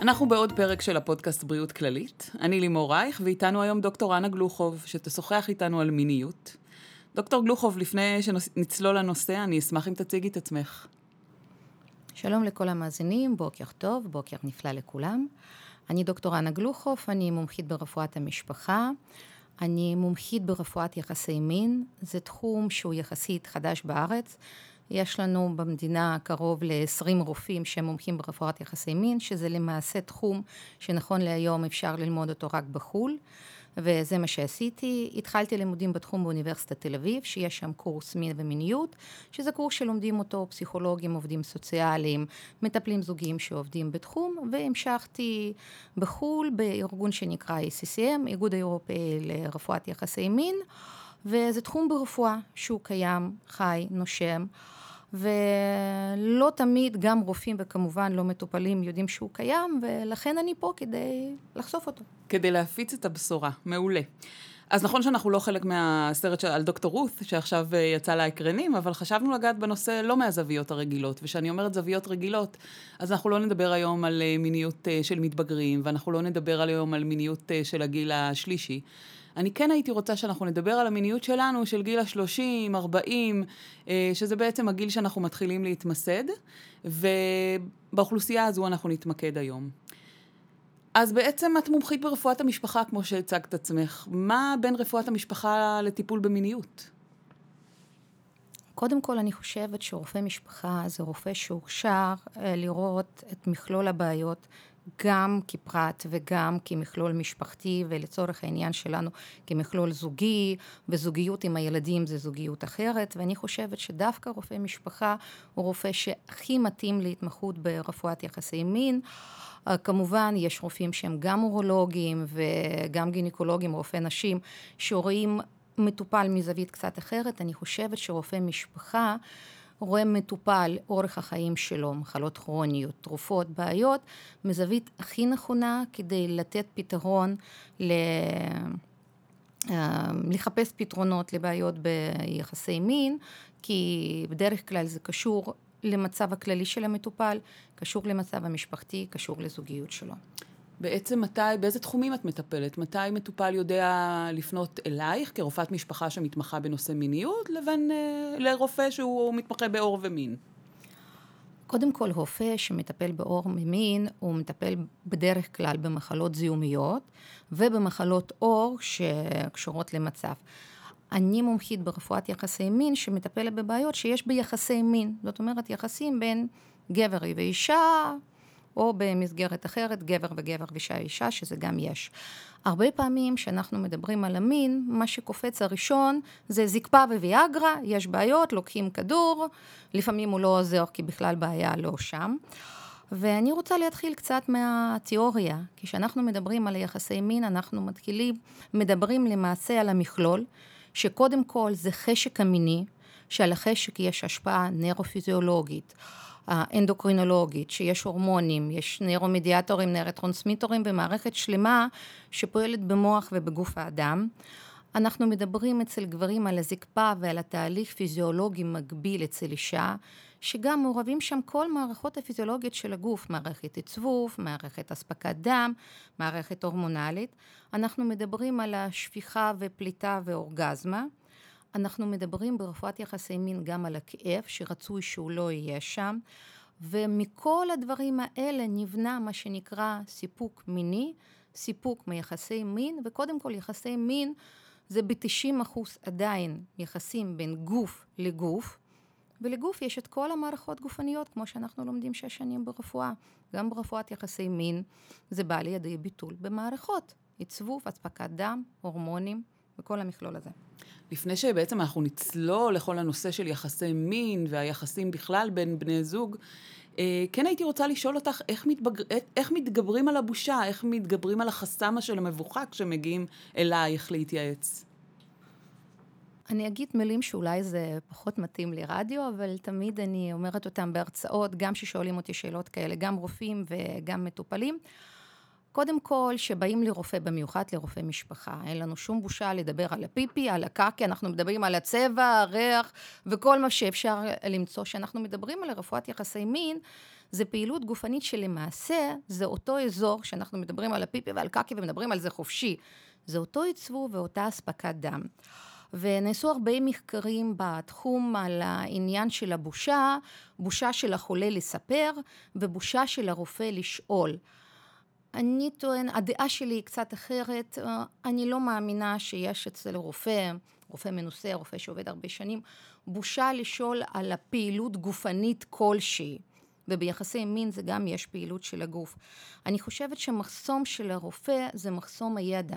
אנחנו בעוד פרק של הפודקאסט בריאות כללית. אני לימור רייך, ואיתנו היום דוקטור אנה גלוחוב, שתשוחח איתנו על מיניות. דוקטור גלוחוב, לפני שנצלול לנושא, אני אשמח אם תציגי את עצמך. שלום לכל המאזינים, בוקר טוב, בוקר נפלא לכולם. אני דוקטור אנה גלוחוב, אני מומחית ברפואת המשפחה. אני מומחית ברפואת יחסי מין, זה תחום שהוא יחסית חדש בארץ. יש לנו במדינה קרוב ל-20 רופאים שהם מומחים ברפואת יחסי מין, שזה למעשה תחום שנכון להיום אפשר ללמוד אותו רק בחו"ל. וזה מה שעשיתי. התחלתי לימודים בתחום באוניברסיטת תל אביב, שיש שם קורס מין ומיניות, שזה קורס שלומדים אותו פסיכולוגים, עובדים סוציאליים, מטפלים זוגיים שעובדים בתחום, והמשכתי בחו"ל בארגון שנקרא ACCM, איגוד האירופאי לרפואת יחסי מין, וזה תחום ברפואה שהוא קיים, חי, נושם. ולא תמיד גם רופאים וכמובן לא מטופלים יודעים שהוא קיים, ולכן אני פה כדי לחשוף אותו. כדי להפיץ את הבשורה, מעולה. אז נכון שאנחנו לא חלק מהסרט על דוקטור רות, שעכשיו אה, יצא לאקרנים, אבל חשבנו לגעת בנושא לא מהזוויות הרגילות. וכשאני אומרת זוויות רגילות, אז אנחנו לא נדבר היום על אה, מיניות אה, של מתבגרים, ואנחנו לא נדבר היום על מיניות של הגיל השלישי. אני כן הייתי רוצה שאנחנו נדבר על המיניות שלנו, של גיל ה-30, 40, אה, שזה בעצם הגיל שאנחנו מתחילים להתמסד, ובאוכלוסייה הזו אנחנו נתמקד היום. אז בעצם את מומחית ברפואת המשפחה, כמו שהצגת עצמך. מה בין רפואת המשפחה לטיפול במיניות? קודם כל, אני חושבת שרופא משפחה זה רופא שהוכשר אה, לראות את מכלול הבעיות גם כפרט וגם כמכלול משפחתי, ולצורך העניין שלנו כמכלול זוגי, וזוגיות עם הילדים זה זוגיות אחרת, ואני חושבת שדווקא רופא משפחה הוא רופא שהכי מתאים להתמחות ברפואת יחסי מין. Uh, כמובן, יש רופאים שהם גם אורולוגים וגם גינקולוגים, רופאי נשים, שרואים מטופל מזווית קצת אחרת. אני חושבת שרופא משפחה רואה מטופל, אורך החיים שלו, מחלות כרוניות, תרופות, בעיות, מזווית הכי נכונה כדי לתת פתרון ל... אה, לחפש פתרונות לבעיות ביחסי מין, כי בדרך כלל זה קשור למצב הכללי של המטופל, קשור למצב המשפחתי, קשור לזוגיות שלו. בעצם מתי, באיזה תחומים את מטפלת? מתי מטופל יודע לפנות אלייך כרופאת משפחה שמתמחה בנושא מיניות, לבין אה, לרופא שהוא מתמחה בעור ומין? קודם כל, רופא שמטפל בעור ממין, הוא מטפל בדרך כלל במחלות זיהומיות ובמחלות עור שקשורות למצב. אני מומחית ברפואת יחסי מין שמטפלת בבעיות שיש ביחסי מין. זאת אומרת, יחסים בין גבר ואישה, או במסגרת אחרת, גבר וגבר ואישה אישה, שזה גם יש. הרבה פעמים כשאנחנו מדברים על המין, מה שקופץ הראשון זה זקפה וויאגרה, יש בעיות, לוקחים כדור, לפעמים הוא לא עוזר כי בכלל בעיה לא שם. ואני רוצה להתחיל קצת מהתיאוריה, כי כשאנחנו מדברים על יחסי מין, אנחנו מתחילים, מדברים למעשה על המכלול, שקודם כל זה חשק המיני, שעל החשק יש השפעה נוירופיזיולוגית. האנדוקרינולוגית, שיש הורמונים, יש נוירומדיאטורים, נוירוטרנסמיטורים ומערכת שלמה שפועלת במוח ובגוף האדם. אנחנו מדברים אצל גברים על הזקפה ועל התהליך פיזיולוגי מקביל אצל אישה, שגם מעורבים שם כל מערכות הפיזיולוגיות של הגוף, מערכת עצבוב, מערכת אספקת דם, מערכת הורמונלית. אנחנו מדברים על השפיכה ופליטה ואורגזמה. אנחנו מדברים ברפואת יחסי מין גם על הכאב, שרצוי שהוא לא יהיה שם, ומכל הדברים האלה נבנה מה שנקרא סיפוק מיני, סיפוק מיחסי מין, וקודם כל יחסי מין זה ב-90 אחוז עדיין יחסים בין גוף לגוף, ולגוף יש את כל המערכות גופניות, כמו שאנחנו לומדים שש שנים ברפואה. גם ברפואת יחסי מין זה בא לידי ביטול במערכות, עצבוב, אספקת דם, הורמונים וכל המכלול הזה. לפני שבעצם אנחנו נצלול לכל הנושא של יחסי מין והיחסים בכלל בין בני זוג, אה, כן הייתי רוצה לשאול אותך איך, מתבג... איך מתגברים על הבושה, איך מתגברים על החסם של המבוכה כשמגיעים אלייך להתייעץ. אני אגיד מילים שאולי זה פחות מתאים לרדיו, אבל תמיד אני אומרת אותם בהרצאות, גם כששואלים אותי שאלות כאלה, גם רופאים וגם מטופלים. קודם כל, שבאים לרופא, במיוחד לרופא משפחה, אין לנו שום בושה לדבר על הפיפי, על הקקי, אנחנו מדברים על הצבע, הריח וכל מה שאפשר למצוא. כשאנחנו מדברים על רפואת יחסי מין, זה פעילות גופנית שלמעשה זה אותו אזור שאנחנו מדברים על הפיפי ועל קקי ומדברים על זה חופשי. זה אותו עיצבו ואותה אספקת דם. ונעשו הרבה מחקרים בתחום על העניין של הבושה, בושה של החולה לספר ובושה של הרופא לשאול. אני טוען, הדעה שלי היא קצת אחרת, אני לא מאמינה שיש אצל רופא, רופא מנוסה, רופא שעובד הרבה שנים, בושה לשאול על הפעילות גופנית כלשהי. וביחסי מין זה גם יש פעילות של הגוף. אני חושבת שמחסום של הרופא זה מחסום הידע.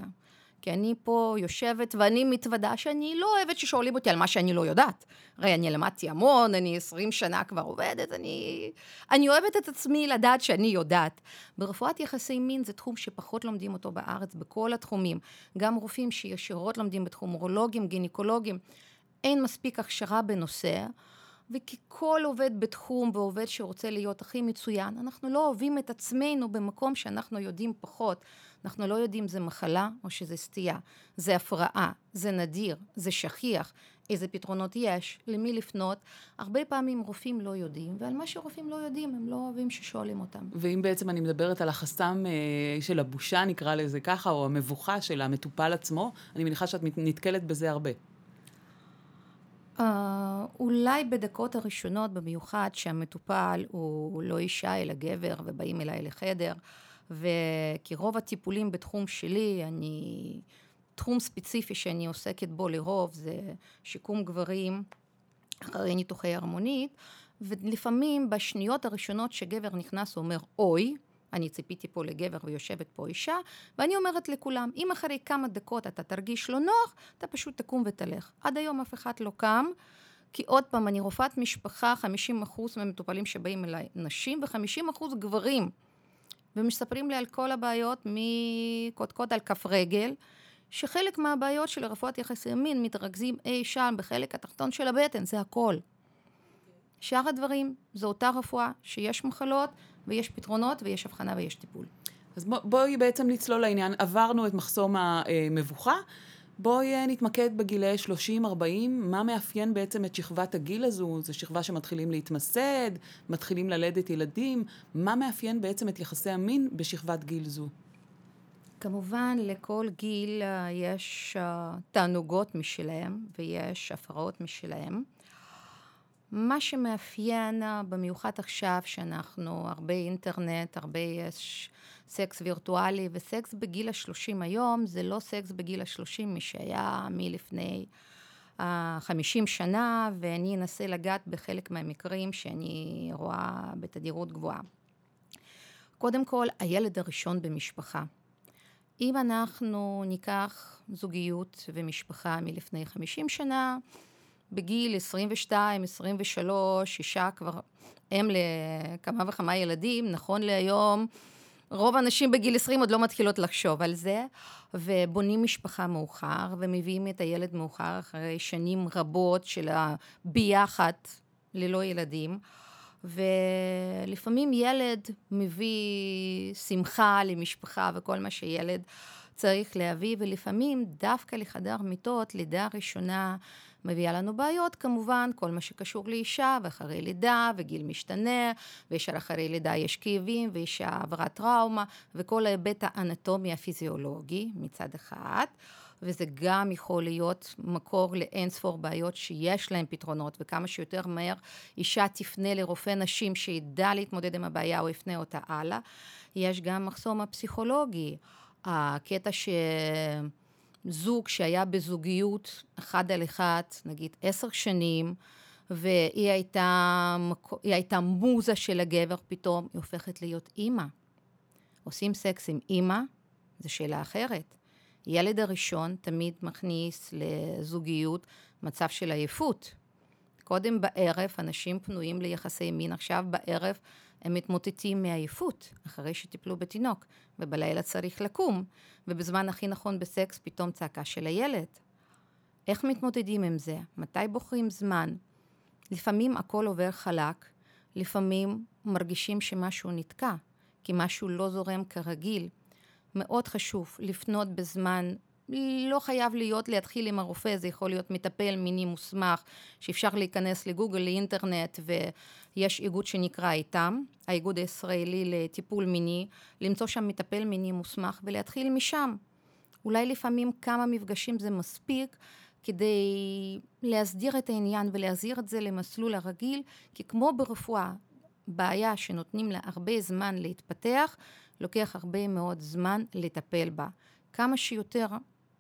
כי אני פה יושבת ואני מתוודה שאני לא אוהבת ששואלים אותי על מה שאני לא יודעת. הרי אני למדתי המון, אני עשרים שנה כבר עובדת, אני, אני אוהבת את עצמי לדעת שאני יודעת. ברפואת יחסי מין זה תחום שפחות לומדים אותו בארץ, בכל התחומים. גם רופאים שישירות לומדים בתחום, אורולוגים, גינקולוגים. אין מספיק הכשרה בנושא. וככל עובד בתחום ועובד שרוצה להיות הכי מצוין, אנחנו לא אוהבים את עצמנו במקום שאנחנו יודעים פחות. אנחנו לא יודעים זה מחלה או שזה סטייה, זה הפרעה, זה נדיר, זה שכיח, איזה פתרונות יש, למי לפנות. הרבה פעמים רופאים לא יודעים, ועל מה שרופאים לא יודעים, הם לא אוהבים ששואלים אותם. ואם בעצם אני מדברת על החסם אה, של הבושה, נקרא לזה ככה, או המבוכה של המטופל עצמו, אני מניחה שאת נתקלת בזה הרבה. Uh, אולי בדקות הראשונות, במיוחד שהמטופל הוא לא אישה אלא גבר ובאים אליי לחדר, וכי רוב הטיפולים בתחום שלי, אני, תחום ספציפי שאני עוסקת בו לרוב זה שיקום גברים אחרי ניתוחי הרמונית, ולפעמים בשניות הראשונות שגבר נכנס הוא אומר אוי, אני ציפיתי פה לגבר ויושבת פה אישה, ואני אומרת לכולם, אם אחרי כמה דקות אתה תרגיש לא נוח, אתה פשוט תקום ותלך. עד היום אף אחד לא קם, כי עוד פעם, אני רופאת משפחה, 50% מהמטופלים שבאים אליי נשים ו-50% גברים. ומספרים לי על כל הבעיות מקודקוד על כף רגל, שחלק מהבעיות של רפואת יחסי מין מתרכזים אי שם בחלק התחתון של הבטן, זה הכל. שאר הדברים זו אותה רפואה שיש מחלות ויש פתרונות ויש הבחנה ויש טיפול. אז בואי בעצם נצלול לעניין, עברנו את מחסום המבוכה, בואי אה, נתמקד בגילי 30-40, מה מאפיין בעצם את שכבת הגיל הזו? זו שכבה שמתחילים להתמסד, מתחילים ללדת ילדים, מה מאפיין בעצם את יחסי המין בשכבת גיל זו? כמובן, לכל גיל אה, יש אה, תענוגות משלהם ויש הפרעות משלהם. מה שמאפיין במיוחד עכשיו, שאנחנו הרבה אינטרנט, הרבה יש סקס וירטואלי, וסקס בגיל השלושים היום זה לא סקס בגיל השלושים, מי שהיה מלפני uh, חמישים שנה, ואני אנסה לגעת בחלק מהמקרים שאני רואה בתדירות גבוהה. קודם כל, הילד הראשון במשפחה. אם אנחנו ניקח זוגיות ומשפחה מלפני חמישים שנה, בגיל 22, 23, אישה כבר אם לכמה וכמה ילדים, נכון להיום, רוב הנשים בגיל 20 עוד לא מתחילות לחשוב על זה, ובונים משפחה מאוחר, ומביאים את הילד מאוחר אחרי שנים רבות של הביחד ללא ילדים. ולפעמים ילד מביא שמחה למשפחה וכל מה שילד צריך להביא, ולפעמים דווקא לחדר מיטות, לידה ראשונה, מביאה לנו בעיות, כמובן, כל מה שקשור לאישה, ואחרי לידה, וגיל משתנה, וישר אחרי לידה יש כאבים, ואישה עברה טראומה, וכל ההיבט האנטומי הפיזיולוגי מצד אחד. וזה גם יכול להיות מקור לאין ספור בעיות שיש להן פתרונות, וכמה שיותר מהר אישה תפנה לרופא נשים שידע להתמודד עם הבעיה או יפנה אותה הלאה. יש גם מחסום הפסיכולוגי, הקטע ש... זוג שהיה בזוגיות אחד על אחד, נגיד עשר שנים, והיא הייתה, היא הייתה מוזה של הגבר, פתאום היא הופכת להיות אימא. עושים סקס עם אימא, זו שאלה אחרת. ילד הראשון תמיד מכניס לזוגיות מצב של עייפות. קודם בערב אנשים פנויים ליחסי מין, עכשיו בערב הם מתמוטטים מעייפות, אחרי שטיפלו בתינוק, ובלילה צריך לקום, ובזמן הכי נכון בסקס פתאום צעקה של הילד. איך מתמודדים עם זה? מתי בוחרים זמן? לפעמים הכל עובר חלק, לפעמים מרגישים שמשהו נתקע, כי משהו לא זורם כרגיל. מאוד חשוב לפנות בזמן לא חייב להיות להתחיל עם הרופא, זה יכול להיות מטפל מיני מוסמך, שאפשר להיכנס לגוגל, לאינטרנט, ויש איגוד שנקרא איתם, האיגוד הישראלי לטיפול מיני, למצוא שם מטפל מיני מוסמך ולהתחיל משם. אולי לפעמים כמה מפגשים זה מספיק כדי להסדיר את העניין ולהחזיר את זה למסלול הרגיל, כי כמו ברפואה, בעיה שנותנים לה הרבה זמן להתפתח, לוקח הרבה מאוד זמן לטפל בה. כמה שיותר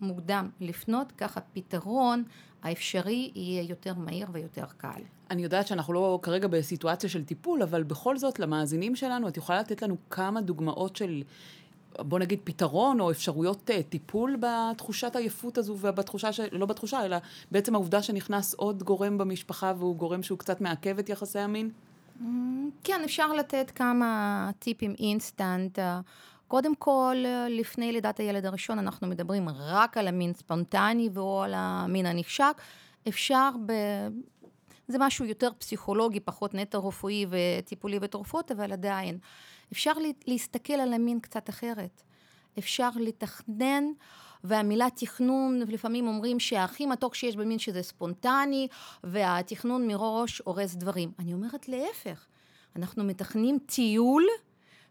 מוקדם לפנות, ככה פתרון האפשרי יהיה יותר מהיר ויותר קל. אני יודעת שאנחנו לא כרגע בסיטואציה של טיפול, אבל בכל זאת, למאזינים שלנו, את יכולה לתת לנו כמה דוגמאות של, בוא נגיד, פתרון או אפשרויות uh, טיפול בתחושת העייפות הזו, ובתחושה, של, לא בתחושה, אלא בעצם העובדה שנכנס עוד גורם במשפחה, והוא גורם שהוא קצת מעכב את יחסי המין? Mm, כן, אפשר לתת כמה טיפים אינסטנט. קודם כל, לפני לידת הילד הראשון, אנחנו מדברים רק על המין ספונטני או על המין הנשק. אפשר ב... זה משהו יותר פסיכולוגי, פחות נטע רפואי וטיפולי ותרופות, אבל עדיין. אפשר להסתכל על המין קצת אחרת. אפשר לתכנן, והמילה תכנון, לפעמים אומרים שהכי מתוק שיש במין שזה ספונטני, והתכנון מראש הורס דברים. אני אומרת להפך, אנחנו מתכננים טיול,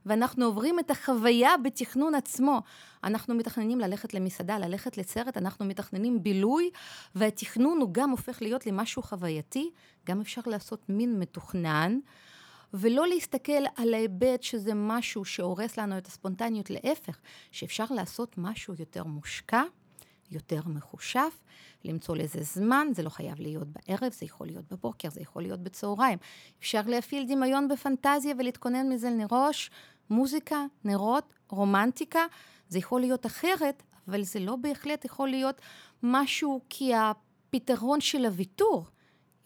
ואנחנו עוברים את החוויה בתכנון עצמו. אנחנו מתכננים ללכת למסעדה, ללכת לסרט, אנחנו מתכננים בילוי, והתכנון הוא גם הופך להיות למשהו חווייתי, גם אפשר לעשות מין מתוכנן. ולא להסתכל על ההיבט שזה משהו שהורס לנו את הספונטניות, להפך, שאפשר לעשות משהו יותר מושקע, יותר מחושף, למצוא לזה זמן, זה לא חייב להיות בערב, זה יכול להיות בבוקר, זה יכול להיות בצהריים. אפשר להפעיל דמיון בפנטזיה ולהתכונן מזה מראש, מוזיקה, נרות, רומנטיקה, זה יכול להיות אחרת, אבל זה לא בהחלט יכול להיות משהו כי הפתרון של הוויתור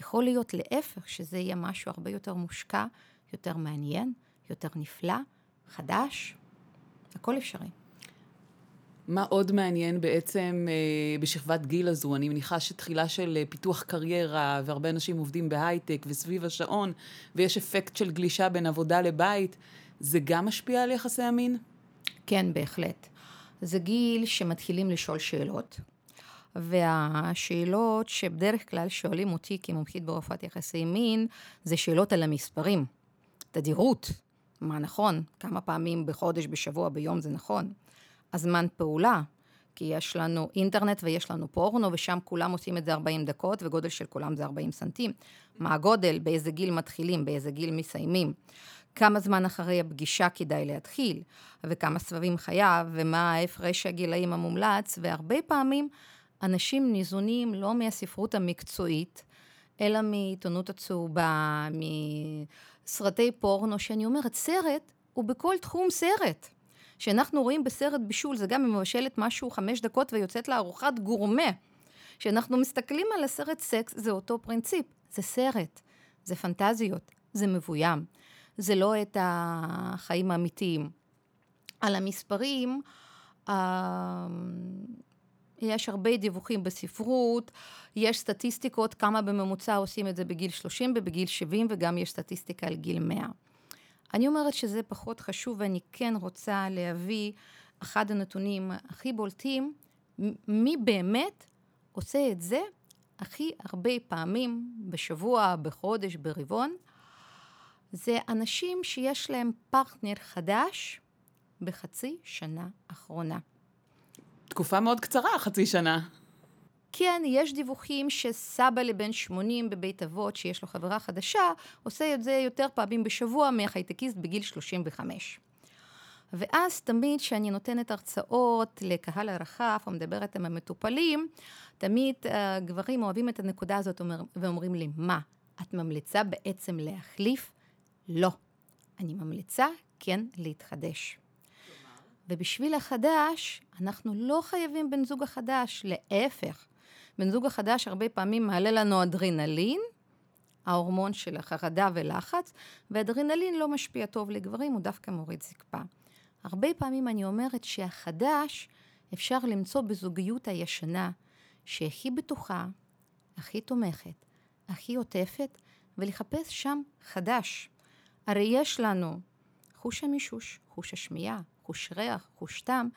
יכול להיות להפך, שזה יהיה משהו הרבה יותר מושקע, יותר מעניין, יותר נפלא, חדש, הכל אפשרי. מה עוד מעניין בעצם אה, בשכבת גיל הזו? אני מניחה שתחילה של אה, פיתוח קריירה, והרבה אנשים עובדים בהייטק וסביב השעון, ויש אפקט של גלישה בין עבודה לבית, זה גם משפיע על יחסי המין? כן, בהחלט. זה גיל שמתחילים לשאול שאלות, והשאלות שבדרך כלל שואלים אותי כמומחית ברפואת יחסי מין, זה שאלות על המספרים. תדירות, מה נכון, כמה פעמים בחודש, בשבוע, ביום זה נכון. הזמן פעולה, כי יש לנו אינטרנט ויש לנו פורנו, ושם כולם עושים את זה 40 דקות, וגודל של כולם זה 40 סנטים. מה הגודל, באיזה גיל מתחילים, באיזה גיל מסיימים. כמה זמן אחרי הפגישה כדאי להתחיל, וכמה סבבים חייב, ומה ההפרש הגילאים המומלץ, והרבה פעמים אנשים ניזונים לא מהספרות המקצועית, אלא מעיתונות הצהובה, מסרטי פורנו, שאני אומרת, סרט הוא בכל תחום סרט. שאנחנו רואים בסרט בישול, זה גם מבשלת משהו חמש דקות ויוצאת לארוחת גורמה. כשאנחנו מסתכלים על הסרט סקס, זה אותו פרינציפ, זה סרט, זה פנטזיות, זה מבוים. זה לא את החיים האמיתיים. על המספרים, אה, יש הרבה דיווחים בספרות, יש סטטיסטיקות כמה בממוצע עושים את זה בגיל 30 ובגיל 70 וגם יש סטטיסטיקה על גיל 100. אני אומרת שזה פחות חשוב ואני כן רוצה להביא אחד הנתונים הכי בולטים, מי באמת עושה את זה הכי הרבה פעמים בשבוע, בחודש, ברבעון. זה אנשים שיש להם פרטנר חדש בחצי שנה אחרונה. תקופה מאוד קצרה, חצי שנה. כן, יש דיווחים שסבא לבן 80 בבית אבות, שיש לו חברה חדשה, עושה את זה יותר פעמים בשבוע מהחייטקיסט בגיל 35. ואז תמיד כשאני נותנת הרצאות לקהל הרחב או מדברת עם המטופלים, תמיד הגברים אוהבים את הנקודה הזאת ואומרים לי, מה, את ממליצה בעצם להחליף לא. אני ממליצה כן להתחדש. ובשביל החדש, אנחנו לא חייבים בן זוג החדש, להפך. בן זוג החדש הרבה פעמים מעלה לנו אדרנלין, ההורמון של החרדה ולחץ, ואדרנלין לא משפיע טוב לגברים, הוא דווקא מוריד זקפה. הרבה פעמים אני אומרת שהחדש אפשר למצוא בזוגיות הישנה, שהכי בטוחה, הכי תומכת, הכי עוטפת, ולחפש שם חדש. הרי יש לנו חוש המישוש, חוש השמיעה, חוש ריח, חוש טעם,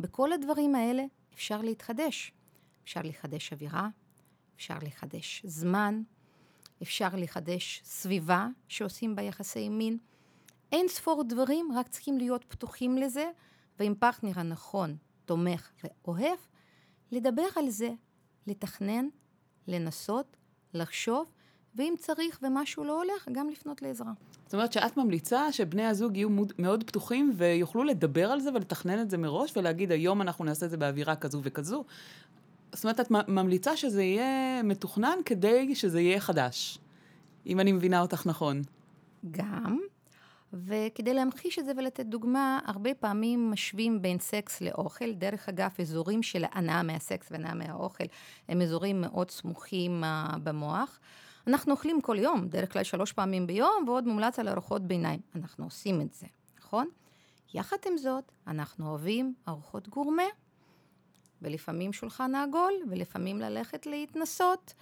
בכל הדברים האלה אפשר להתחדש. אפשר לחדש אווירה, אפשר לחדש זמן, אפשר לחדש סביבה שעושים בה יחסי מין. אין ספור דברים, רק צריכים להיות פתוחים לזה, ועם פרטנר הנכון, תומך ואוהב, לדבר על זה, לתכנן, לנסות, לחשוב, ואם צריך ומשהו לא הולך, גם לפנות לעזרה. זאת אומרת שאת ממליצה שבני הזוג יהיו מאוד פתוחים ויוכלו לדבר על זה ולתכנן את זה מראש ולהגיד היום אנחנו נעשה את זה באווירה כזו וכזו. זאת אומרת, את ממליצה שזה יהיה מתוכנן כדי שזה יהיה חדש, אם אני מבינה אותך נכון. גם, וכדי להמחיש את זה ולתת דוגמה, הרבה פעמים משווים בין סקס לאוכל. דרך אגב, אזורים של הנאה מהסקס והנאה מהאוכל הם אזורים מאוד סמוכים uh, במוח. אנחנו אוכלים כל יום, דרך כלל שלוש פעמים ביום, ועוד מומלץ על ארוחות ביניים. אנחנו עושים את זה, נכון? יחד עם זאת, אנחנו אוהבים ארוחות גורמה, ולפעמים שולחן עגול, ולפעמים ללכת להתנסות,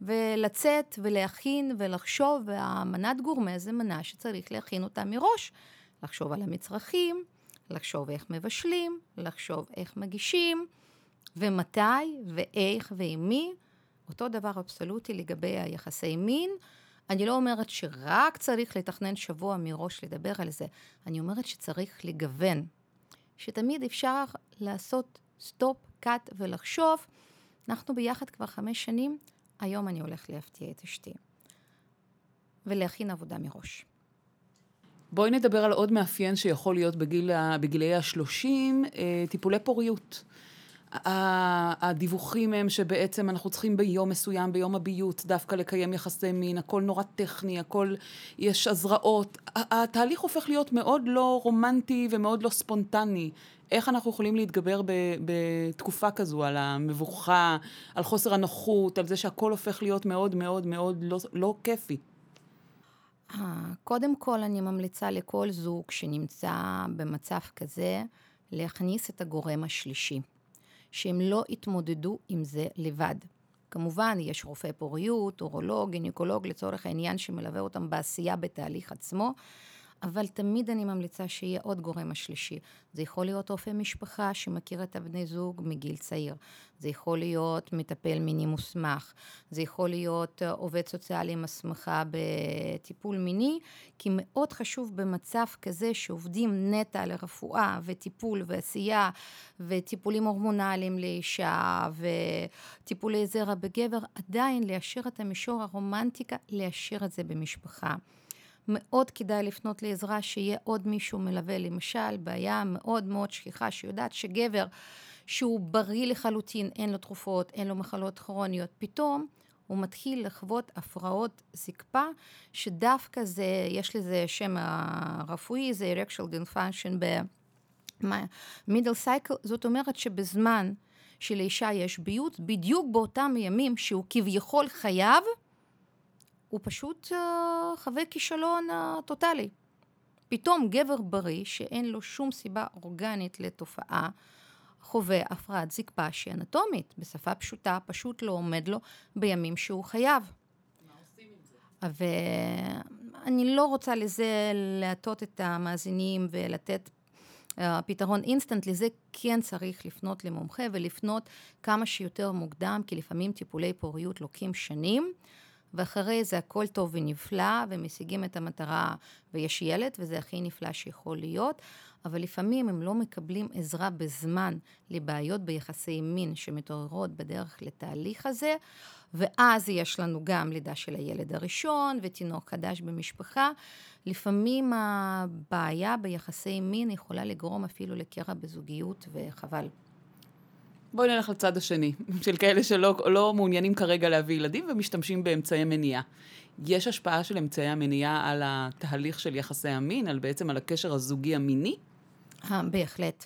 ולצאת ולהכין ולחשוב, והמנת גורמה זה מנה שצריך להכין אותה מראש. לחשוב על המצרכים, לחשוב איך מבשלים, לחשוב איך מגישים, ומתי, ואיך, ועם מי. אותו דבר אבסולוטי לגבי היחסי מין. אני לא אומרת שרק צריך לתכנן שבוע מראש לדבר על זה, אני אומרת שצריך לגוון. שתמיד אפשר לעשות stop, cut ולחשוב, אנחנו ביחד כבר חמש שנים, היום אני הולך להפתיע את אשתי. ולהכין עבודה מראש. בואי נדבר על עוד מאפיין שיכול להיות בגיל, בגילי השלושים, אה, טיפולי פוריות. הדיווחים הם שבעצם אנחנו צריכים ביום מסוים, ביום הביוט, דווקא לקיים יחסי מין, הכל נורא טכני, הכל, יש הזרעות. התהליך הופך להיות מאוד לא רומנטי ומאוד לא ספונטני. איך אנחנו יכולים להתגבר בתקופה כזו על המבוכה, על חוסר הנוחות, על זה שהכל הופך להיות מאוד מאוד מאוד לא, לא כיפי? קודם כל אני ממליצה לכל זוג שנמצא במצב כזה, להכניס את הגורם השלישי. שהם לא יתמודדו עם זה לבד. כמובן, יש רופא פוריות, אורולוג, גינקולוג לצורך העניין שמלווה אותם בעשייה בתהליך עצמו, אבל תמיד אני ממליצה שיהיה עוד גורם השלישי. זה יכול להיות רופא משפחה שמכיר את הבני זוג מגיל צעיר. זה יכול להיות מטפל מיני מוסמך. זה יכול להיות אה, עובד סוציאלי עם הסמכה בטיפול מיני, כי מאוד חשוב במצב כזה שעובדים נטע על רפואה וטיפול ועשייה וטיפולים הורמונליים לאישה וטיפולי זרע בגבר, עדיין להשאיר את המישור הרומנטיקה, להשאיר את זה במשפחה. מאוד כדאי לפנות לעזרה, שיהיה עוד מישהו מלווה. למשל, בעיה מאוד מאוד שכיחה, שיודעת שגבר שהוא בריא לחלוטין, אין לו תרופות, אין לו מחלות כרוניות, פתאום הוא מתחיל לחוות הפרעות זקפה, שדווקא זה, יש לזה שם הרפואי, זה erectual dysfunction ב-middle cycle, זאת אומרת שבזמן שלאישה יש ביוט, בדיוק באותם ימים שהוא כביכול חייב, הוא פשוט uh, חווה כישלון uh, טוטאלי. פתאום גבר בריא, שאין לו שום סיבה אורגנית לתופעה, חווה הפרעת זקפה שהיא אנטומית, בשפה פשוטה, פשוט לא עומד לו בימים שהוא חייב. מה עושים עם זה? ואני לא רוצה לזה להטות את המאזינים ולתת uh, פתרון אינסטנט, לזה כן צריך לפנות למומחה ולפנות כמה שיותר מוקדם, כי לפעמים טיפולי פוריות לוקחים שנים. ואחרי זה הכל טוב ונפלא, ומשיגים את המטרה, ויש ילד, וזה הכי נפלא שיכול להיות, אבל לפעמים הם לא מקבלים עזרה בזמן לבעיות ביחסי מין שמתעוררות בדרך לתהליך הזה, ואז יש לנו גם לידה של הילד הראשון, ותינוק חדש במשפחה. לפעמים הבעיה ביחסי מין יכולה לגרום אפילו לקרע בזוגיות, וחבל. בואי נלך לצד השני, של כאלה שלא לא מעוניינים כרגע להביא ילדים ומשתמשים באמצעי מניעה. יש השפעה של אמצעי המניעה על התהליך של יחסי המין, על בעצם על הקשר הזוגי המיני? אה, בהחלט.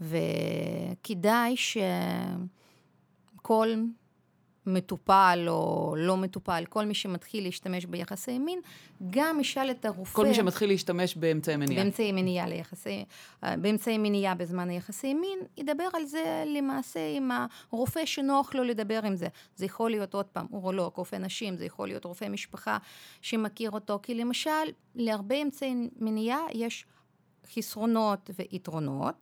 וכדאי שכל מטופל או לא מטופל, כל מי שמתחיל להשתמש ביחסי מין, גם ישאל את הרופא... כל מי שמתחיל להשתמש באמצעי מניעה. באמצעי מניעה ליחסי... באמצעי מניעה בזמן היחסי מין, ידבר על זה למעשה עם הרופא שנוח לו לדבר עם זה. זה יכול להיות עוד פעם אורולוג, רופא נשים, זה יכול להיות רופא משפחה שמכיר אותו, כי למשל, להרבה אמצעי מניעה יש חסרונות ויתרונות.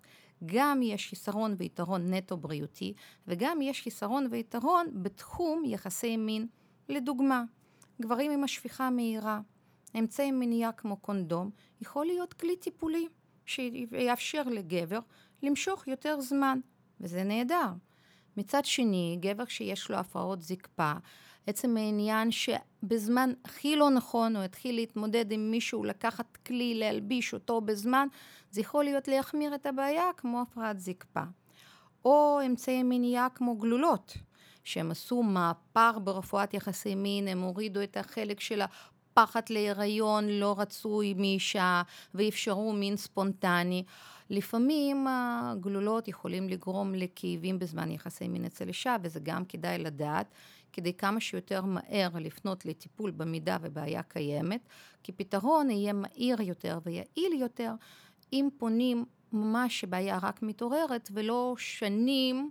גם יש חיסרון ויתרון נטו בריאותי, וגם יש חיסרון ויתרון בתחום יחסי מין. לדוגמה, גברים עם השפיכה מהירה, אמצעי מניעה כמו קונדום, יכול להיות כלי טיפולי שיאפשר לגבר למשוך יותר זמן, וזה נהדר. מצד שני, גבר שיש לו הפרעות זקפה, עצם העניין שבזמן הכי לא נכון הוא התחיל להתמודד עם מישהו, לקחת כלי, להלביש אותו בזמן, זה יכול להיות להחמיר את הבעיה כמו הפרעת זקפה. או אמצעי מניעה כמו גלולות, שהם עשו מהפך ברפואת יחסי מין, הם הורידו את החלק של הפחד להיריון לא רצוי מאישה ואפשרו מין ספונטני. לפעמים הגלולות יכולים לגרום לכאבים בזמן יחסי מין אצל אישה, וזה גם כדאי לדעת, כדי כמה שיותר מהר לפנות לטיפול במידה ובעיה קיימת, כי פתרון יהיה מהיר יותר ויעיל יותר, אם פונים ממש שבעיה רק מתעוררת, ולא שנים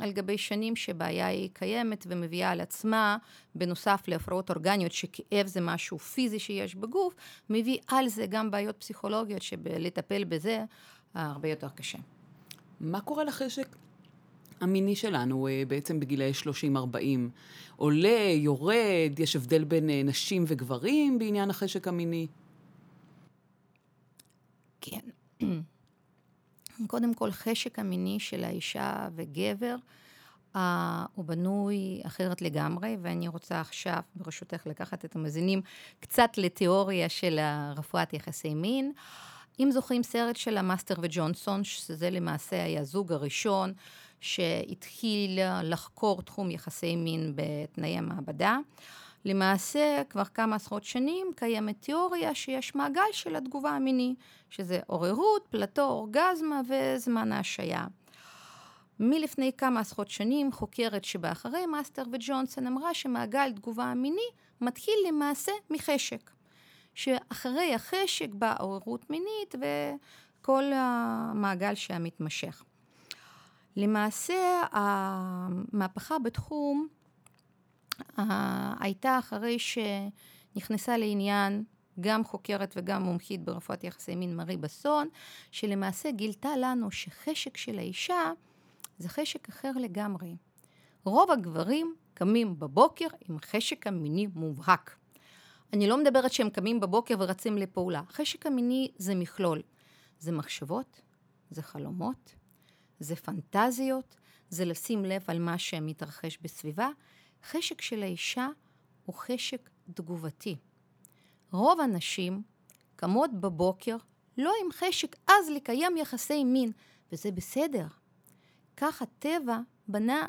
על גבי שנים שבעיה היא קיימת ומביאה על עצמה, בנוסף להפרעות אורגניות, שכאב זה משהו פיזי שיש בגוף, מביא על זה גם בעיות פסיכולוגיות שלטפל בזה הרבה יותר קשה. מה קורה לחשק המיני שלנו אה, בעצם בגילאי 30-40? עולה, יורד, יש הבדל בין אה, נשים וגברים בעניין החשק המיני? כן. קודם כל, חשק המיני של האישה וגבר, uh, הוא בנוי אחרת לגמרי, ואני רוצה עכשיו, ברשותך, לקחת את המאזינים קצת לתיאוריה של רפואת יחסי מין. אם זוכרים סרט של המאסטר וג'ונסון, שזה למעשה היה הזוג הראשון שהתחיל לחקור תחום יחסי מין בתנאי המעבדה, למעשה, כבר כמה עשרות שנים קיימת תיאוריה שיש מעגל של התגובה המיני, שזה עוררות, פלטו, אורגזמה וזמן ההשעיה. מלפני כמה עשרות שנים, חוקרת שבאה אחרי מאסטרס וג'ונסון אמרה שמעגל תגובה המיני מתחיל למעשה מחשק. שאחרי החשק באה עוררות מינית וכל המעגל שהמתמשך. למעשה, המהפכה בתחום הייתה אחרי שנכנסה לעניין גם חוקרת וגם מומחית ברפואת יחסי מין מרי בסון, שלמעשה גילתה לנו שחשק של האישה זה חשק אחר לגמרי. רוב הגברים קמים בבוקר עם חשק המיני מובהק. אני לא מדברת שהם קמים בבוקר ורצים לפעולה. חשק המיני זה מכלול. זה מחשבות, זה חלומות, זה פנטזיות, זה לשים לב על מה שמתרחש בסביבה, חשק של האישה הוא חשק תגובתי. רוב הנשים קמות בבוקר לא עם חשק אז לקיים יחסי מין, וזה בסדר. כך הטבע בנה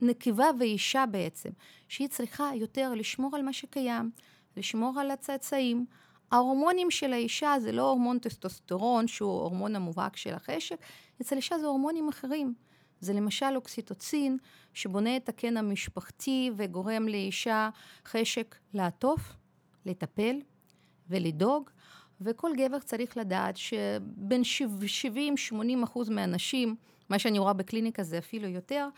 נקבה ואישה בעצם, שהיא צריכה יותר לשמור על מה שקיים, לשמור על הצאצאים. ההורמונים של האישה זה לא הורמון טסטוסטרון, שהוא הורמון המובהק של החשק, אצל אישה זה הורמונים אחרים. זה למשל אוקסיטוצין, שבונה את הקן המשפחתי וגורם לאישה חשק לעטוף, לטפל ולדאוג, וכל גבר צריך לדעת שבין 70-80 אחוז מהנשים, מה שאני רואה בקליניקה זה אפילו יותר,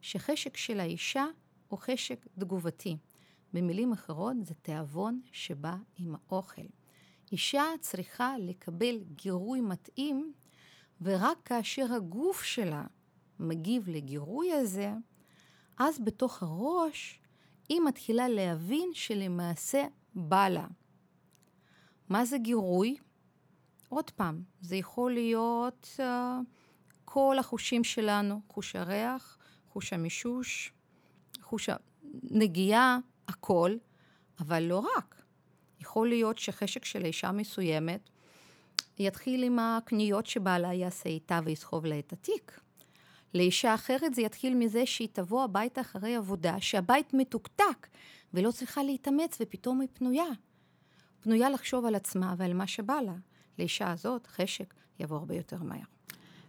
שחשק של האישה הוא חשק תגובתי. במילים אחרות, זה תיאבון שבא עם האוכל. אישה צריכה לקבל גירוי מתאים, ורק כאשר הגוף שלה מגיב לגירוי הזה, אז בתוך הראש היא מתחילה להבין שלמעשה בא לה. מה זה גירוי? עוד פעם, זה יכול להיות uh, כל החושים שלנו, חוש הריח, חוש המישוש, חוש הנגיעה, הכל, אבל לא רק. יכול להיות שחשק של אישה מסוימת יתחיל עם הקניות שבעלה יעשה איתה ויסחוב לה את התיק. לאישה אחרת זה יתחיל מזה שהיא תבוא הביתה אחרי עבודה, שהבית מתוקתק ולא צריכה להתאמץ ופתאום היא פנויה. פנויה לחשוב על עצמה ועל מה שבא לה. לאישה הזאת חשק יבוא הרבה יותר מהר.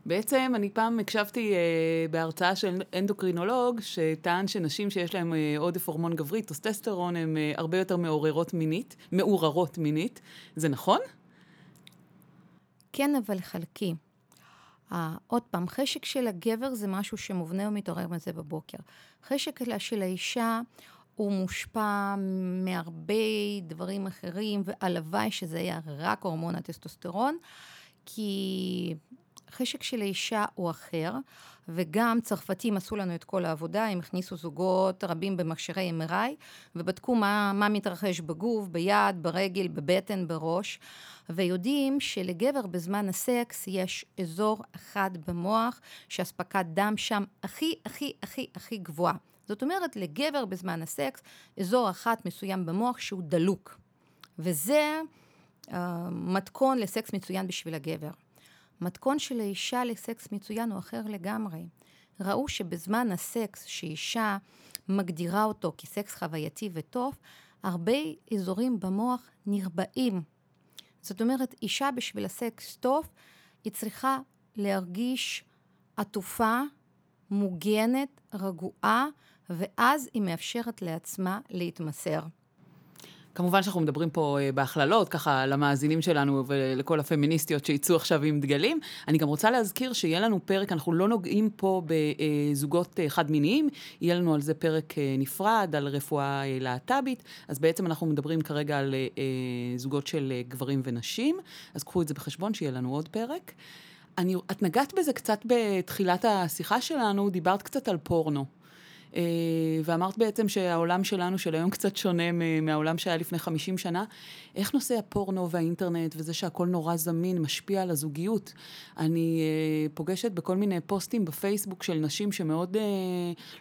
בעצם אני פעם הקשבתי אה, בהרצאה של אנדוקרינולוג, שטען שנשים שיש להן אה, עודף הורמון גברי, טסטוסטרון, הן אה, הרבה יותר מעוררות מינית, מעוררות מינית. זה נכון? כן, אבל חלקי. עוד פעם, חשק של הגבר זה משהו שמובנה ומתעורר מזה בבוקר. חשק של האישה הוא מושפע מהרבה דברים אחרים, והלוואי שזה היה רק הורמון הטסטוסטרון, כי חשק של האישה הוא אחר, וגם צרפתים עשו לנו את כל העבודה, הם הכניסו זוגות רבים במכשירי MRI, ובדקו מה, מה מתרחש בגוף, ביד, ברגל, בבטן, בראש, ויודעים שלגבר בזמן הסקס יש אזור אחד במוח, שאספקת דם שם הכי, הכי, הכי, הכי גבוהה. זאת אומרת, לגבר בזמן הסקס, אזור אחת מסוים במוח שהוא דלוק. וזה uh, מתכון לסקס מצוין בשביל הגבר. מתכון של האישה לסקס מצוין הוא אחר לגמרי. ראו שבזמן הסקס, שאישה מגדירה אותו כסקס חווייתי וטוב, הרבה אזורים במוח נרבעים. זאת אומרת, אישה בשביל הסקס טוב, היא צריכה להרגיש עטופה, מוגנת, רגועה, ואז היא מאפשרת לעצמה להתמסר. כמובן שאנחנו מדברים פה אה, בהכללות, ככה למאזינים שלנו ולכל הפמיניסטיות שיצאו עכשיו עם דגלים. אני גם רוצה להזכיר שיהיה לנו פרק, אנחנו לא נוגעים פה בזוגות אה, חד-מיניים, יהיה לנו על זה פרק אה, נפרד, על רפואה להט"בית, אז בעצם אנחנו מדברים כרגע על זוגות של גברים ונשים, אז קחו את זה בחשבון שיהיה לנו עוד פרק. אני, את נגעת בזה קצת בתחילת השיחה שלנו, דיברת קצת על פורנו. אה, ואמרת בעצם שהעולם שלנו של היום קצת שונה מהעולם שהיה לפני 50 שנה. איך נושא הפורנו והאינטרנט וזה שהכל נורא זמין משפיע על הזוגיות? אני אה, פוגשת בכל מיני פוסטים בפייסבוק של נשים שמאוד אה,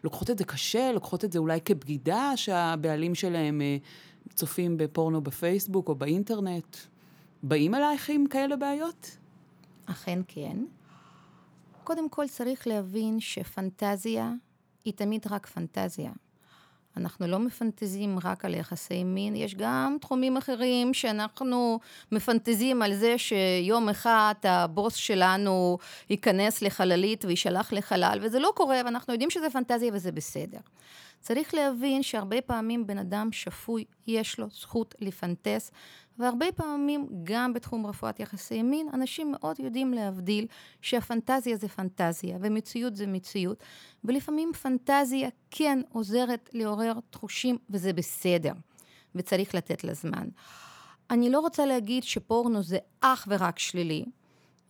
לוקחות את זה קשה, לוקחות את זה אולי כבגידה, שהבעלים שלהם צופים בפורנו בפייסבוק או באינטרנט. באים אלייך עם כאלה בעיות? אכן כן. קודם כל צריך להבין שפנטזיה היא תמיד רק פנטזיה. אנחנו לא מפנטזים רק על יחסי מין, יש גם תחומים אחרים שאנחנו מפנטזים על זה שיום אחד הבוס שלנו ייכנס לחללית וישלח לחלל, וזה לא קורה, ואנחנו יודעים שזה פנטזיה וזה בסדר. צריך להבין שהרבה פעמים בן אדם שפוי, יש לו זכות לפנטס, והרבה פעמים, גם בתחום רפואת יחסי מין, אנשים מאוד יודעים להבדיל שהפנטזיה זה פנטזיה ומציאות זה מציאות, ולפעמים פנטזיה כן עוזרת לעורר תחושים, וזה בסדר, וצריך לתת לה זמן. אני לא רוצה להגיד שפורנו זה אך ורק שלילי.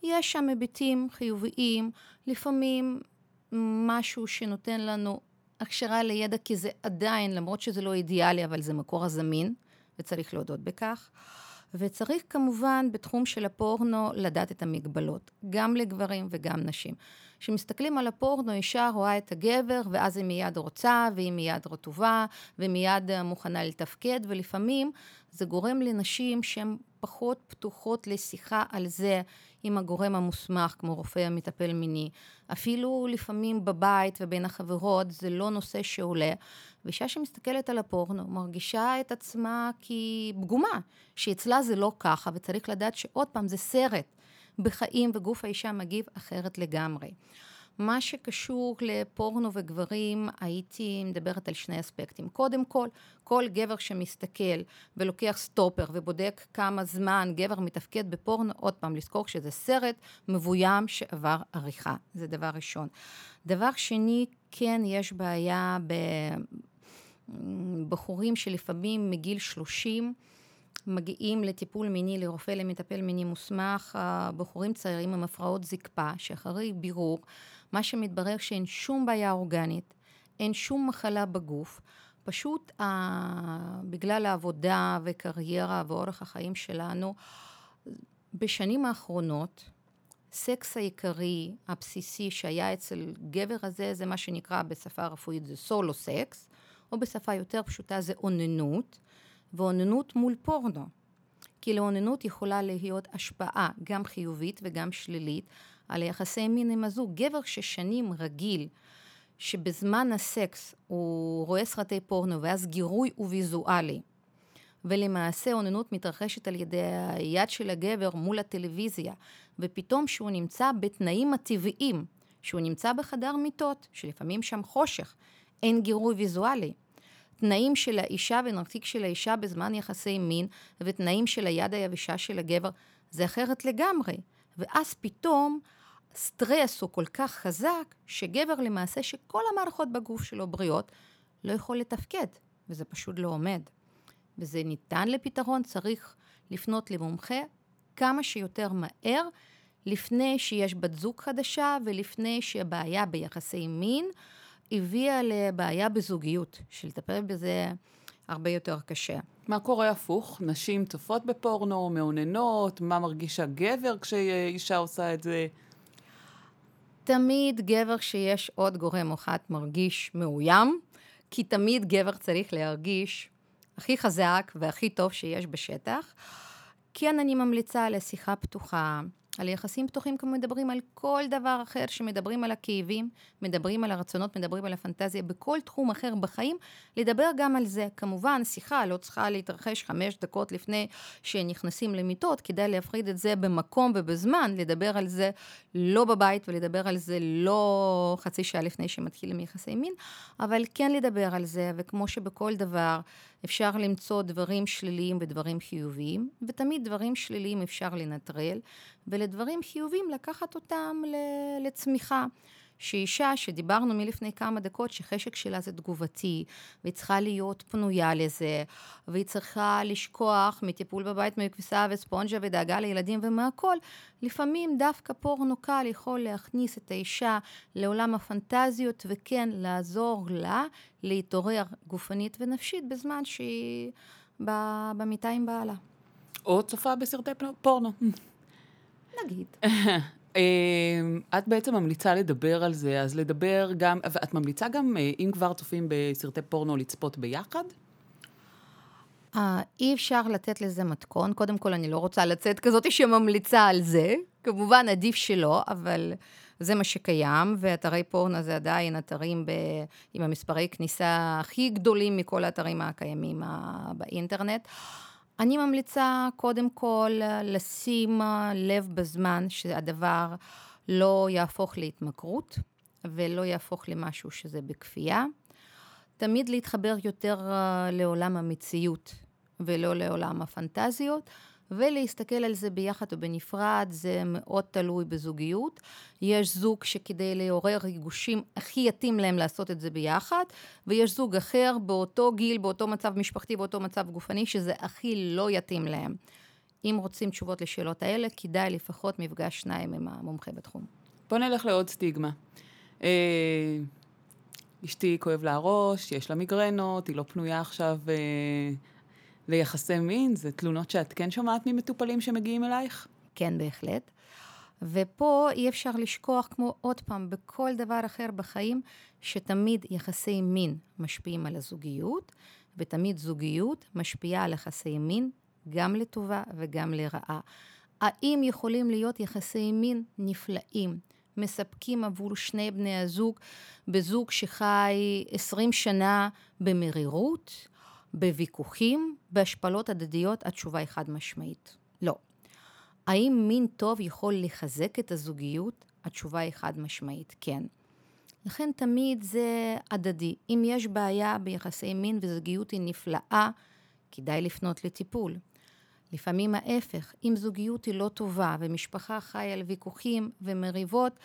יש שם היבטים חיוביים, לפעמים משהו שנותן לנו הכשרה לידע, כי זה עדיין, למרות שזה לא אידיאלי, אבל זה מקור הזמין. וצריך להודות בכך. וצריך כמובן בתחום של הפורנו לדעת את המגבלות, גם לגברים וגם נשים. כשמסתכלים על הפורנו, אישה רואה את הגבר, ואז היא מיד רוצה, והיא מיד רטובה, ומיד מוכנה לתפקד, ולפעמים זה גורם לנשים שהן פחות פתוחות לשיחה על זה עם הגורם המוסמך, כמו רופא המטפל מיני. אפילו לפעמים בבית ובין החברות זה לא נושא שעולה. ואישה שמסתכלת על הפורנו מרגישה את עצמה כפגומה, שאצלה זה לא ככה, וצריך לדעת שעוד פעם זה סרט בחיים, וגוף האישה מגיב אחרת לגמרי. מה שקשור לפורנו וגברים, הייתי מדברת על שני אספקטים. קודם כל, כל גבר שמסתכל ולוקח סטופר ובודק כמה זמן גבר מתפקד בפורנו, עוד פעם, לזכור שזה סרט מבוים שעבר עריכה. זה דבר ראשון. דבר שני, כן יש בעיה בבחורים שלפעמים מגיל 30, מגיעים לטיפול מיני, לרופא למטפל מיני מוסמך, בחורים צעירים עם הפרעות זקפה, שאחרי בירור מה שמתברר שאין שום בעיה אורגנית, אין שום מחלה בגוף, פשוט אה, בגלל העבודה וקריירה ואורח החיים שלנו, בשנים האחרונות, סקס העיקרי, הבסיסי, שהיה אצל גבר הזה, זה מה שנקרא בשפה הרפואית זה סולו סקס, או בשפה יותר פשוטה זה אוננות, ואוננות מול פורנו. כי לאוננות יכולה להיות השפעה גם חיובית וגם שלילית על יחסי מין עם הזוג. גבר ששנים רגיל, שבזמן הסקס הוא רואה סרטי פורנו ואז גירוי הוא ויזואלי, ולמעשה אוננות מתרחשת על ידי היד של הגבר מול הטלוויזיה, ופתאום שהוא נמצא בתנאים הטבעיים, שהוא נמצא בחדר מיטות, שלפעמים שם חושך, אין גירוי ויזואלי. תנאים של האישה ונרתיק של האישה בזמן יחסי מין, ותנאים של היד היבשה של הגבר, זה אחרת לגמרי. ואז פתאום סטרס הוא כל כך חזק, שגבר למעשה שכל המערכות בגוף שלו בריאות, לא יכול לתפקד, וזה פשוט לא עומד. וזה ניתן לפתרון, צריך לפנות למומחה כמה שיותר מהר, לפני שיש בת זוג חדשה ולפני שבעיה ביחסי מין הביאה לבעיה בזוגיות, שלטפל בזה הרבה יותר קשה. מה קורה הפוך? נשים צופות בפורנו, מאוננות, מה מרגיש הגבר כשאישה עושה את זה? תמיד גבר שיש עוד גורם אחד מרגיש מאוים, כי תמיד גבר צריך להרגיש הכי חזק והכי טוב שיש בשטח. כן, אני ממליצה על השיחה פתוחה, על יחסים פתוחים כמו מדברים על כל דבר אחר, שמדברים על הכאבים, מדברים על הרצונות, מדברים על הפנטזיה, בכל תחום אחר בחיים, לדבר גם על זה. כמובן, שיחה לא צריכה להתרחש חמש דקות לפני שנכנסים למיטות, כדאי להפריד את זה במקום ובזמן, לדבר על זה לא בבית ולדבר על זה לא חצי שעה לפני שמתחילים יחסי מין, אבל כן לדבר על זה, וכמו שבכל דבר אפשר למצוא דברים שליליים ודברים חיוביים, ותמיד דברים שליליים אפשר לנטרל, ולדברים חיוביים לקחת אותם לצמיחה. שאישה שדיברנו מלפני כמה דקות שחשק שלה זה תגובתי, והיא צריכה להיות פנויה לזה, והיא צריכה לשכוח מטיפול בבית מכביסה וספונג'ה ודאגה לילדים ומהכל, לפעמים דווקא פורנו קל יכול להכניס את האישה לעולם הפנטזיות וכן לעזור לה להתעורר גופנית ונפשית בזמן שהיא במיטה עם בעלה. או צופה בסרטי פורנו. נגיד. אמ, את בעצם ממליצה לדבר על זה, אז לדבר גם, ואת ממליצה גם, אה, אם כבר צופים בסרטי פורנו, לצפות ביחד? Uh, אי אפשר לתת לזה מתכון. קודם כל, אני לא רוצה לצאת כזאת שממליצה על זה. כמובן, עדיף שלא, אבל זה מה שקיים, ואתרי פורנו זה עדיין אתרים ב... עם המספרי כניסה הכי גדולים מכל האתרים הקיימים באינטרנט. אני ממליצה קודם כל לשים לב בזמן שהדבר לא יהפוך להתמכרות ולא יהפוך למשהו שזה בכפייה. תמיד להתחבר יותר לעולם המציאות ולא לעולם הפנטזיות. ולהסתכל על זה ביחד ובנפרד, זה מאוד תלוי בזוגיות. יש זוג שכדי לעורר ריגושים הכי יתאים להם לעשות את זה ביחד, ויש זוג אחר באותו גיל, באותו מצב משפחתי, באותו מצב גופני, שזה הכי לא יתאים להם. אם רוצים תשובות לשאלות האלה, כדאי לפחות מפגש שניים עם המומחה בתחום. בוא נלך לעוד סטיגמה. אה, אשתי כואב לה הראש, יש לה מיגרנות, היא לא פנויה עכשיו... אה... ליחסי מין? זה תלונות שאת כן שומעת ממטופלים שמגיעים אלייך? כן, בהחלט. ופה אי אפשר לשכוח, כמו עוד פעם, בכל דבר אחר בחיים, שתמיד יחסי מין משפיעים על הזוגיות, ותמיד זוגיות משפיעה על יחסי מין גם לטובה וגם לרעה. האם יכולים להיות יחסי מין נפלאים, מספקים עבור שני בני הזוג, בזוג שחי 20 שנה במרירות, בוויכוחים, בהשפלות הדדיות, התשובה היא חד משמעית. לא. האם מין טוב יכול לחזק את הזוגיות? התשובה היא חד משמעית, כן. לכן תמיד זה הדדי. אם יש בעיה ביחסי מין וזוגיות היא נפלאה, כדאי לפנות לטיפול. לפעמים ההפך, אם זוגיות היא לא טובה ומשפחה חיה על ויכוחים ומריבות,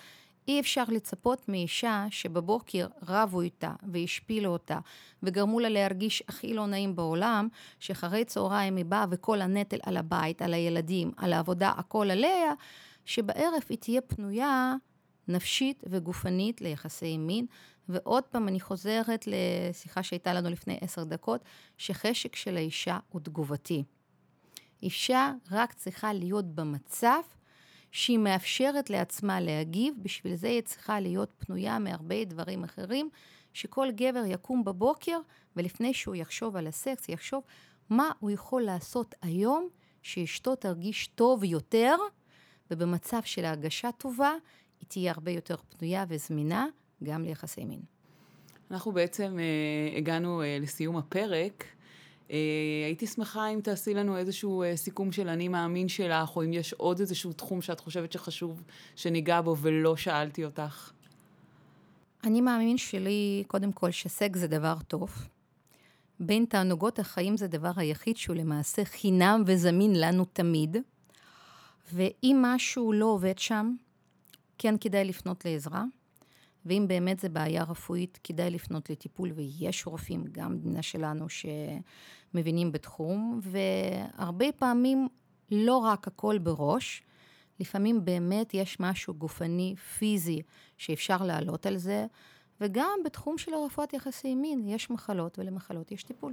אי אפשר לצפות מאישה שבבוקר רבו איתה והשפילו אותה וגרמו לה להרגיש הכי לא נעים בעולם, שאחרי צהריים היא באה וכל הנטל על הבית, על הילדים, על העבודה, הכל עליה, שבערב היא תהיה פנויה נפשית וגופנית ליחסי מין. ועוד פעם, אני חוזרת לשיחה שהייתה לנו לפני עשר דקות, שחשק של האישה הוא תגובתי. אישה רק צריכה להיות במצב שהיא מאפשרת לעצמה להגיב, בשביל זה היא צריכה להיות פנויה מהרבה דברים אחרים, שכל גבר יקום בבוקר, ולפני שהוא יחשוב על הסקס, יחשוב מה הוא יכול לעשות היום שאשתו תרגיש טוב יותר, ובמצב של הרגשה טובה, היא תהיה הרבה יותר פנויה וזמינה גם ליחסי מין. אנחנו בעצם אה, הגענו אה, לסיום הפרק. אה, הייתי שמחה אם תעשי לנו איזשהו אה, סיכום של אני מאמין שלך, או אם יש עוד איזשהו תחום שאת חושבת שחשוב שניגע בו ולא שאלתי אותך. אני מאמין שלי, קודם כל, שסק זה דבר טוב. בין תענוגות החיים זה הדבר היחיד שהוא למעשה חינם וזמין לנו תמיד. ואם משהו לא עובד שם, כן כדאי לפנות לעזרה. ואם באמת זה בעיה רפואית, כדאי לפנות לטיפול, ויש רופאים, גם במדינה שלנו, שמבינים בתחום, והרבה פעמים לא רק הכל בראש, לפעמים באמת יש משהו גופני, פיזי, שאפשר לעלות על זה, וגם בתחום של הרפואת יחסי מין יש מחלות, ולמחלות יש טיפול.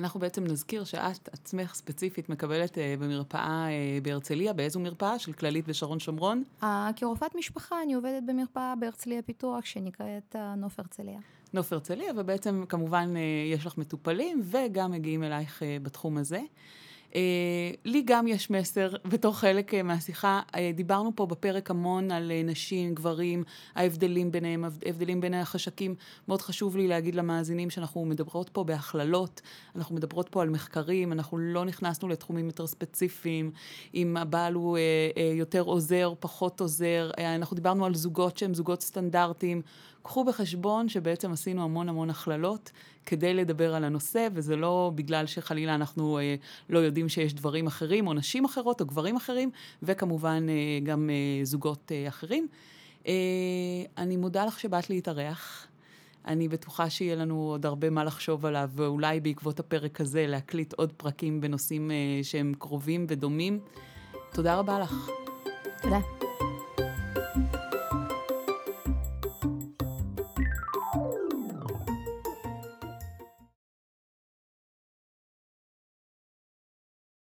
אנחנו בעצם נזכיר שאת עצמך ספציפית מקבלת uh, במרפאה uh, בהרצליה, באיזו מרפאה? של כללית ושרון שומרון? Uh, כרופאת משפחה אני עובדת במרפאה בהרצליה פיתוח, שנקראת uh, נוף הרצליה. נוף הרצליה, ובעצם כמובן uh, יש לך מטופלים, וגם מגיעים אלייך uh, בתחום הזה. אה, לי גם יש מסר בתור חלק אה, מהשיחה. אה, דיברנו פה בפרק המון על נשים, גברים, ההבדלים ביניהם, ההבדלים בין החשקים. מאוד חשוב לי להגיד למאזינים שאנחנו מדברות פה בהכללות, אנחנו מדברות פה על מחקרים, אנחנו לא נכנסנו לתחומים יותר ספציפיים, אם הבעל הוא יותר עוזר, פחות עוזר. אנחנו דיברנו על זוגות שהם זוגות סטנדרטיים. קחו בחשבון שבעצם עשינו המון המון הכללות כדי לדבר על הנושא, וזה לא בגלל שחלילה אנחנו אה, לא יודעים שיש דברים אחרים, או נשים אחרות, או גברים אחרים, וכמובן אה, גם אה, זוגות אה, אחרים. אה, אני מודה לך שבאת להתארח. אני בטוחה שיהיה לנו עוד הרבה מה לחשוב עליו, ואולי בעקבות הפרק הזה להקליט עוד פרקים בנושאים אה, שהם קרובים ודומים. תודה רבה לך. תודה.